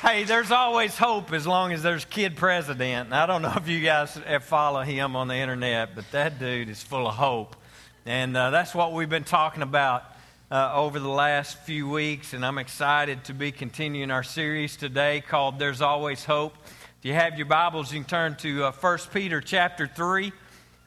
Hey, there's always hope as long as there's kid president. I don't know if you guys follow him on the internet, but that dude is full of hope. And uh, that's what we've been talking about uh, over the last few weeks. And I'm excited to be continuing our series today called There's Always Hope. If you have your Bibles, you can turn to uh, 1 Peter chapter 3.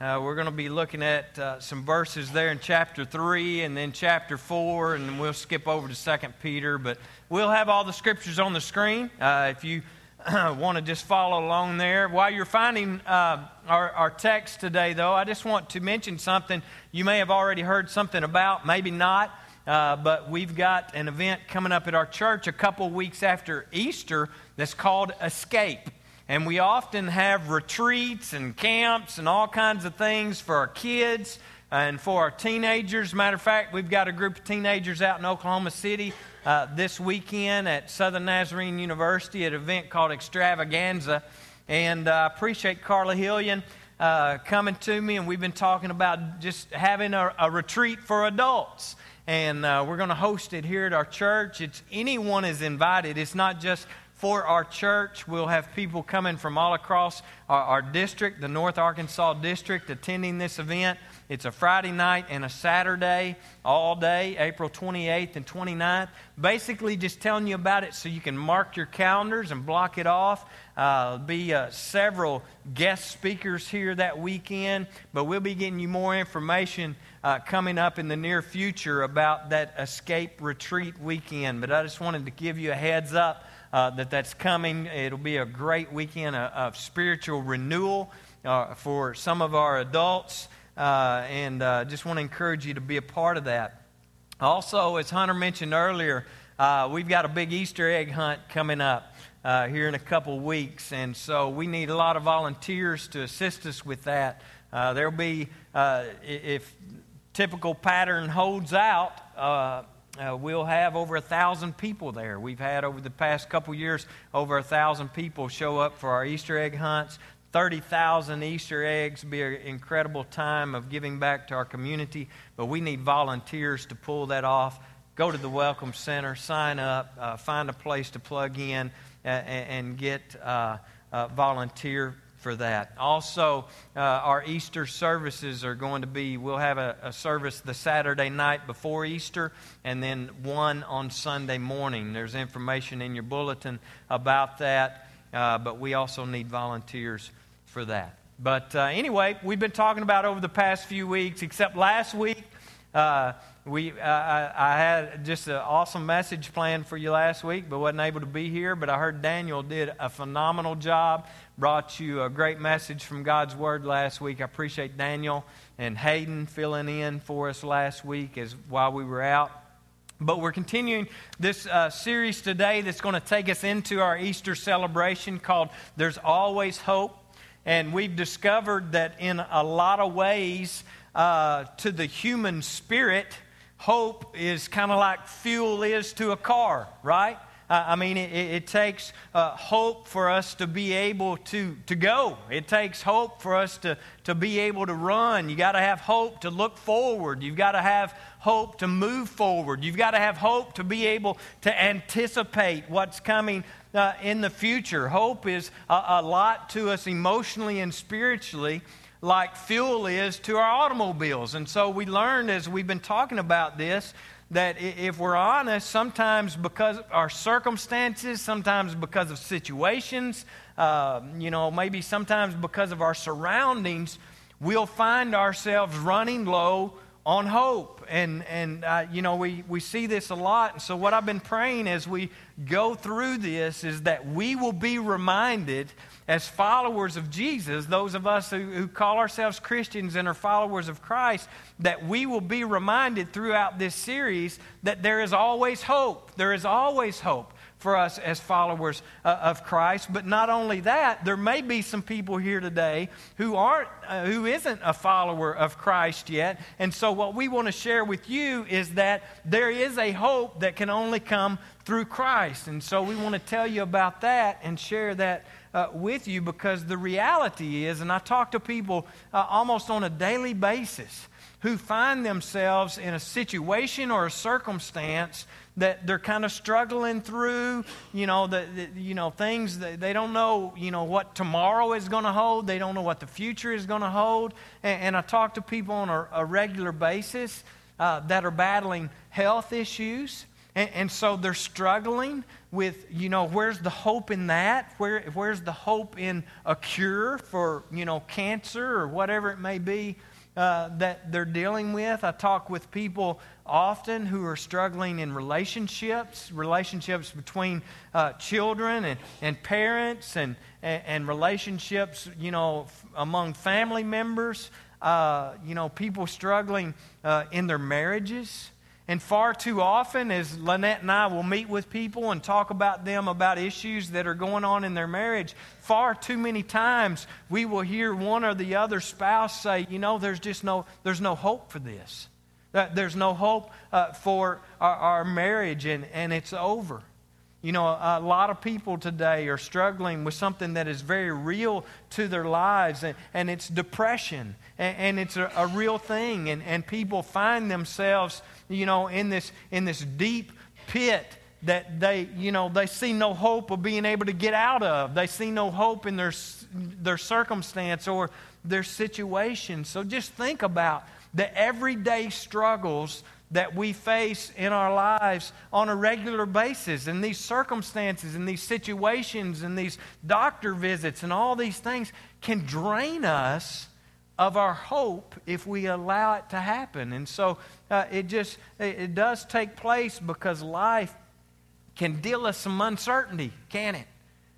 Uh, we're going to be looking at uh, some verses there in chapter 3 and then chapter 4, and we'll skip over to 2 Peter. But We'll have all the scriptures on the screen uh, if you want to just follow along there. While you're finding uh, our, our text today, though, I just want to mention something you may have already heard something about, maybe not. Uh, but we've got an event coming up at our church a couple weeks after Easter that's called Escape. And we often have retreats and camps and all kinds of things for our kids and for our teenagers. Matter of fact, we've got a group of teenagers out in Oklahoma City uh, this weekend at Southern Nazarene University at an event called Extravaganza. And uh, I appreciate Carla Hillian uh, coming to me, and we've been talking about just having a, a retreat for adults. And uh, we're going to host it here at our church. It's anyone is invited. It's not just for our church. We'll have people coming from all across our, our district, the North Arkansas district, attending this event. It's a Friday night and a Saturday, all day, April 28th and 29th. Basically, just telling you about it so you can mark your calendars and block it off. Uh, be uh, several guest speakers here that weekend, but we'll be getting you more information uh, coming up in the near future about that escape retreat weekend. But I just wanted to give you a heads up uh, that that's coming. It'll be a great weekend of, of spiritual renewal uh, for some of our adults uh, and uh, just want to encourage you to be a part of that. Also, as Hunter mentioned earlier, uh, we've got a big Easter egg hunt coming up uh, here in a couple weeks, and so we need a lot of volunteers to assist us with that. There'll be, if typical pattern holds out, uh, we'll have over a thousand people there. We've had over the past couple years over a thousand people show up for our Easter egg hunts. 30,000 Easter eggs be an incredible time of giving back to our community, but we need volunteers to pull that off. Go to the Welcome Center, sign up, uh, find a place to plug in, uh, and get uh, volunteer for that. Also, uh, our Easter services are going to be, we'll have a, a, service the Saturday night before Easter and then one on Sunday morning. There's information in your bulletin about that, uh, but we also need volunteers for that. But uh, anyway, we've been talking about over the past few weeks, except last week. Uh, we, uh, I, I, had just an awesome message planned for you last week, but wasn't able to be here. But I heard Daniel did a phenomenal job, brought you a great message from God's Word last week. I appreciate Daniel and Hayden filling in for us last week as while we were out. But we're continuing this uh, series today that's going to take us into our Easter celebration called There's Always Hope. And we've discovered that in a lot of ways, uh, to the human spirit, hope is kind of like fuel is to a car, right? Uh, I mean, it, it takes uh, hope for us to be able to, to go. It takes hope for us to, to be able to run. You've got to have hope to look forward. You've got to have hope to move forward. You've got to have hope to be able to anticipate what's coming uh, in the future. Hope is a, a lot to us emotionally and spiritually like fuel is to our automobiles. And so we learned as we've been talking about this that if we're honest, sometimes because of our circumstances, sometimes because of situations, uh, you know, maybe sometimes because of our surroundings, we'll find ourselves running low on hope. And, and uh, you know, we, we see this a lot. And so, what I've been praying as we go through this is that we will be reminded as followers of Jesus, those of us who, who call ourselves Christians and are followers of Christ, that we will be reminded throughout this series that there is always hope. There is always hope for us as followers uh, of Christ. But not only that, there may be some people here today who aren't, uh, who isn't a follower of Christ yet. And so, what we want to share with you is that there is a hope that can only come through Christ. And so we want to tell you about that and share that uh, with you because the reality is, and I talk to people uh, almost on a daily basis who find themselves in a situation or a circumstance that they're kind of struggling through, you know, the, the you know things they don't know, you know, what tomorrow is going to hold. They don't know what the future is going to hold. And, and, I talk to people on a, a regular basis uh, that are battling health issues. And, and, so they're struggling with, you know, where's the hope in that? Where, where's the hope in a cure for, you know, cancer or whatever it may be uh, that they're dealing with? I talk with people often who are struggling in relationships, relationships between uh, children and, and parents, and, and, and, relationships, you know, f- among family members, uh, you know, people struggling uh, in their marriages. And far too often, as Lynette and I will meet with people and talk about them about issues that are going on in their marriage, far too many times we will hear one or the other spouse say, you know, there's just no, there's no hope for this. There's no hope uh, for our, our, marriage, and, and it's over. You know, a, lot of people today are struggling with something that is very real to their lives, and, and it's depression, and, and it's a, a, real thing. And, and people find themselves, you know, in this, in this deep pit that they, you know, they see no hope of being able to get out of. They see no hope in their, their circumstance or their situation. So just think about the everyday struggles that we face in our lives on a regular basis, and these circumstances, and these situations, and these doctor visits, and all these things can drain us of our hope if we allow it to happen. And so uh, it just it, it does take place because life can deal us some uncertainty, can it?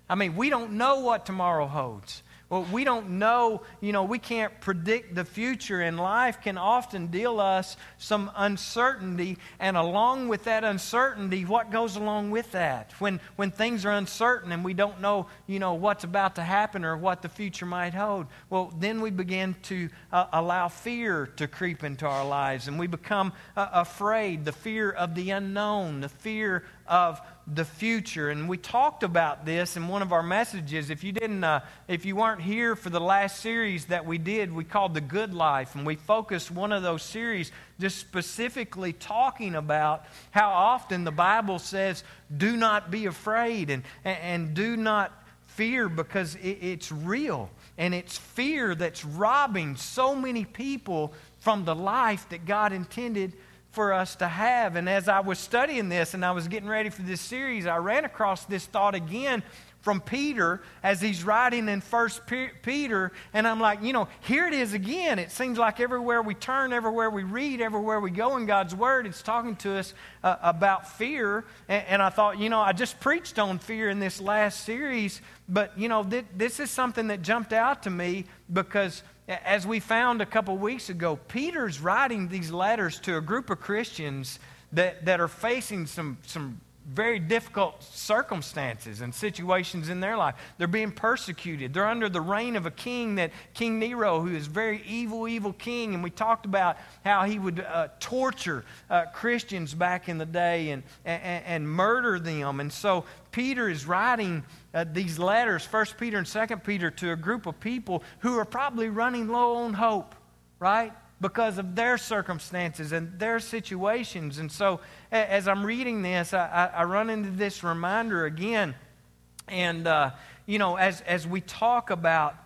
I mean, we don't know what tomorrow holds. Well, we don't know, you know, we can't predict the future, and life can often deal us some uncertainty. And along with that uncertainty, what goes along with that? When, when things are uncertain and we don't know, you know, what's about to happen or what the future might hold, well, then we begin to uh, allow fear to creep into our lives, and we become uh, afraid the fear of the unknown, the fear of the future. And we talked about this in one of our messages. If you didn't, uh, if you weren't here for the last series that we did, we called the Good Life, and we focused one of those series just specifically talking about how often the Bible says, "Do not be afraid," and and, and do not fear because it, it's real, and it's fear that's robbing so many people from the life that God intended for us to have. And as I was studying this and I was getting ready for this series, I ran across this thought again from Peter as he's writing in First Peter, and I'm like, you know, here it is again. It seems like everywhere we turn, everywhere we read, everywhere we go in God's Word, it's talking to us uh, about fear. And, and, I thought, you know, I just preached on fear in this last series, but you know, th- this is something that jumped out to me because as we found a couple weeks ago, Peter's writing these letters to a group of Christians that, that are facing some, some very difficult circumstances and situations in their life. They're being persecuted. They're under the reign of a king that King Nero, who is very evil, evil king. And we talked about how he would uh, torture uh, Christians back in the day and, and, and murder them. And so Peter is writing uh, these letters, First Peter and Second Peter, to a group of people who are probably running low on hope, right? Because of their circumstances and their situations. And so, as I'm reading this, I, I run into this reminder again. And, uh, you know, as, as we talk about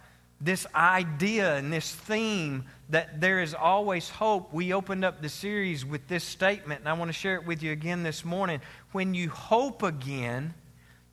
this idea and this theme that there is always hope, we opened up the series with this statement, and I want to share it with you again this morning. When you hope again,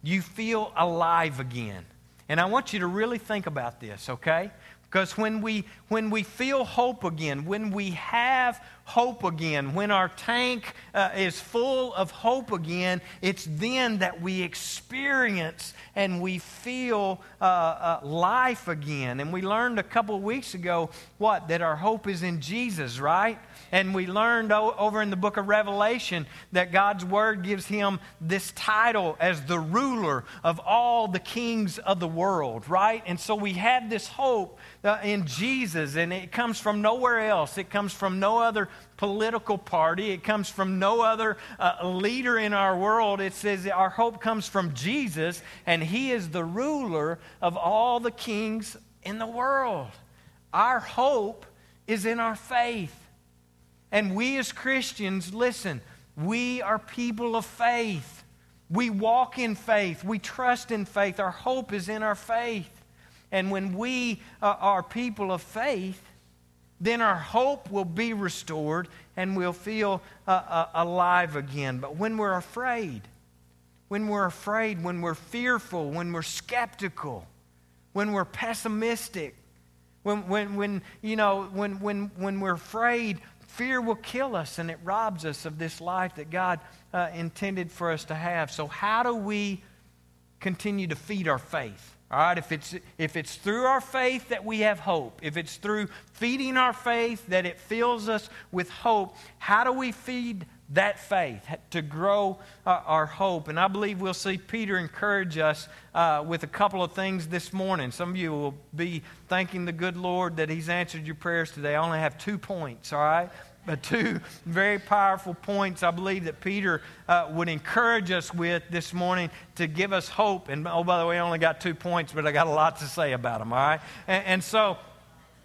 you feel alive again. And I want you to really think about this, okay? Because when we, when we feel hope again, when we have hope again, when our tank uh, is full of hope again, it's then that we experience and we feel uh, uh, life again. And we learned a couple of weeks ago what? That our hope is in Jesus, right? And we learned over in the book of Revelation that God's word gives him this title as the ruler of all the kings of the world, right? And so we have this hope uh, in Jesus, and it comes from nowhere else. It comes from no other political party, it comes from no other uh, leader in our world. It says our hope comes from Jesus, and he is the ruler of all the kings in the world. Our hope is in our faith. And we as Christians, listen, we are people of faith. We walk in faith. We trust in faith. Our hope is in our faith. And when we uh, are people of faith, then our hope will be restored and we'll feel uh, uh, alive again. But when we're afraid, when we're afraid, when we're fearful, when we're skeptical, when we're pessimistic, when, when, when, you know, when, when, when we're afraid, fear will kill us and it robs us of this life that God uh, intended for us to have. So, how do we continue to feed our faith? All right, if it's, if it's through our faith that we have hope, if it's through feeding our faith that it fills us with hope, how do we feed that faith, to grow uh, our hope. And I believe we'll see Peter encourage us uh, with a couple of things this morning. Some of you will be thanking the good Lord that He's answered your prayers today. I only have two points, all right? But two very powerful points I believe that Peter uh, would encourage us with this morning to give us hope. And oh, by the way, I only got two points, but I got a lot to say about them, all right? and, and so,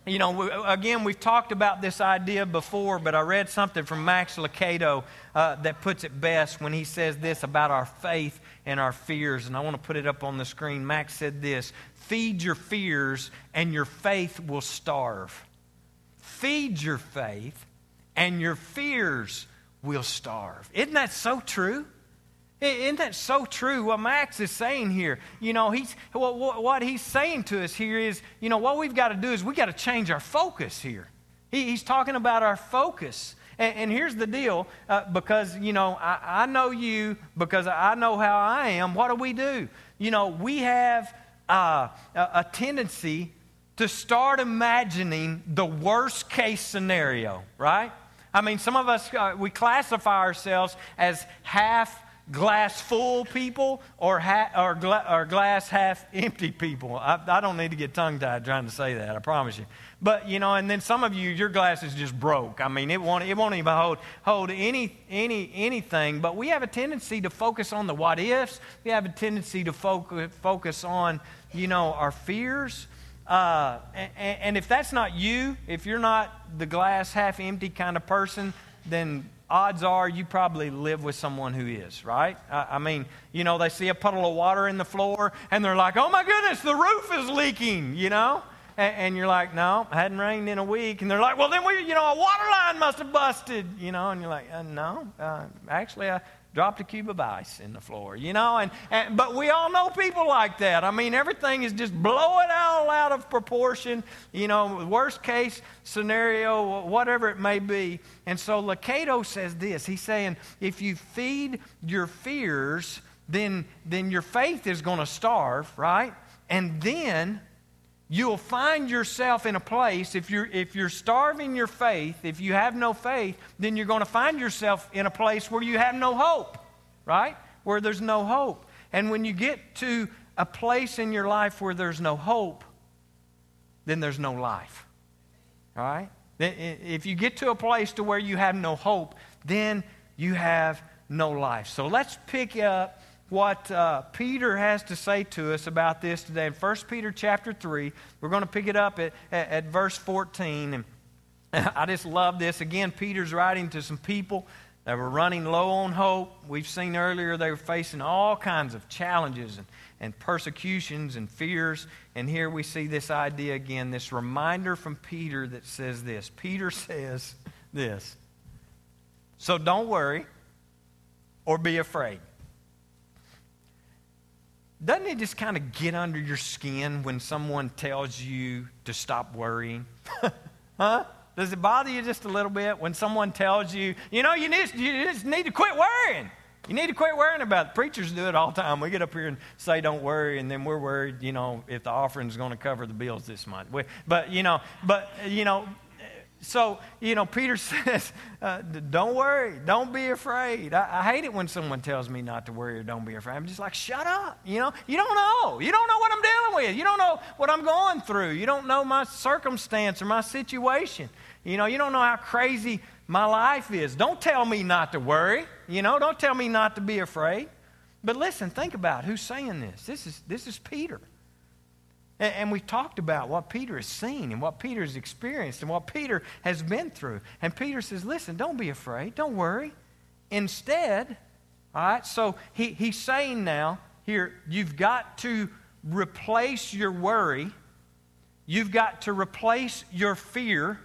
you know, again, we've talked about this idea before, but I read something from Max Lucado uh, that puts it best when he says this about our faith and our fears. And I want to put it up on the screen. Max said this Feed your fears, and your faith will starve. Feed your faith, and your fears will starve. Isn't that so true? Isn't that so true? What Max is saying here, you know, he's what, what he's saying to us here is, you know, what we've got to do is we got to change our focus here. He, he's talking about our focus. And, and here's the deal, uh, because you know, I, I know you because I know how I am. What do we do? You know, we have uh, a, a tendency to start imagining the worst case scenario, right? I mean, some of us, uh, we classify ourselves as half glass full people or, ha- or, gla- or glass half empty people. I, I don't need to get tongue tied trying to say that, I promise you. But, you know, and then some of you, your glass is just broke. I mean, it won't, it won't even hold, hold any, any, anything. But we have a tendency to focus on the what ifs. We have a tendency to focus, focus on, you know, our fears. Uh, and, and if that's not you, if you're not the glass half empty kind of person, then odds are you probably live with someone who is, right? I, I, mean, you know, they see a puddle of water in the floor and they're like, oh my goodness, the roof is leaking, you know? And, and you're like, no, it hadn't rained in a week. And they're like, well, then we, you know, a water line must have busted, you know? And you're like, uh, no, uh, actually, I dropped a cube of ice in the floor, you know? And, and, but we all know people like that. I mean, everything is just blowing out of proportion, you know, worst case scenario, whatever it may be. And so Lucado says this. He's saying, if you feed your fears, then, then your faith is going to starve, right? And then you'll find yourself in a place if you're if you're starving your faith if you have no faith then you're going to find yourself in a place where you have no hope right where there's no hope and when you get to a place in your life where there's no hope then there's no life all right if you get to a place to where you have no hope then you have no life so let's pick up what uh, Peter has to say to us about this today. In 1 Peter chapter 3, we're going to pick it up at, at, at verse 14. And I just love this. Again, Peter's writing to some people that were running low on hope. We've seen earlier they were facing all kinds of challenges and, and persecutions and fears. And here we see this idea again, this reminder from Peter that says this. Peter says this So don't worry or be afraid. Doesn't it just kind of get under your skin when someone tells you to stop worrying? huh? Does it bother you just a little bit when someone tells you, you know, you, need, you just need to quit worrying? You need to quit worrying about it. Preachers do it all the time. We get up here and say, don't worry, and then we're worried, you know, if the offering is going to cover the bills this month. But, you know, but, you know, so, you know, Peter says, uh, don't worry, don't be afraid. I, I, hate it when someone tells me not to worry or don't be afraid. I'm just like, shut up. You know, you don't know. You don't know what I'm dealing with. You don't know what I'm going through. You don't know my circumstance or my situation. You know, you don't know how crazy my life is. Don't tell me not to worry. You know, don't tell me not to be afraid. But listen, think about who's saying this. This is, this is Peter. And, and we talked about what Peter has seen and what Peter has experienced and what Peter has been through. And Peter says, listen, don't be afraid. Don't worry. Instead, all right, so he, he's saying now here, you've got to replace your worry, you've got to replace your fear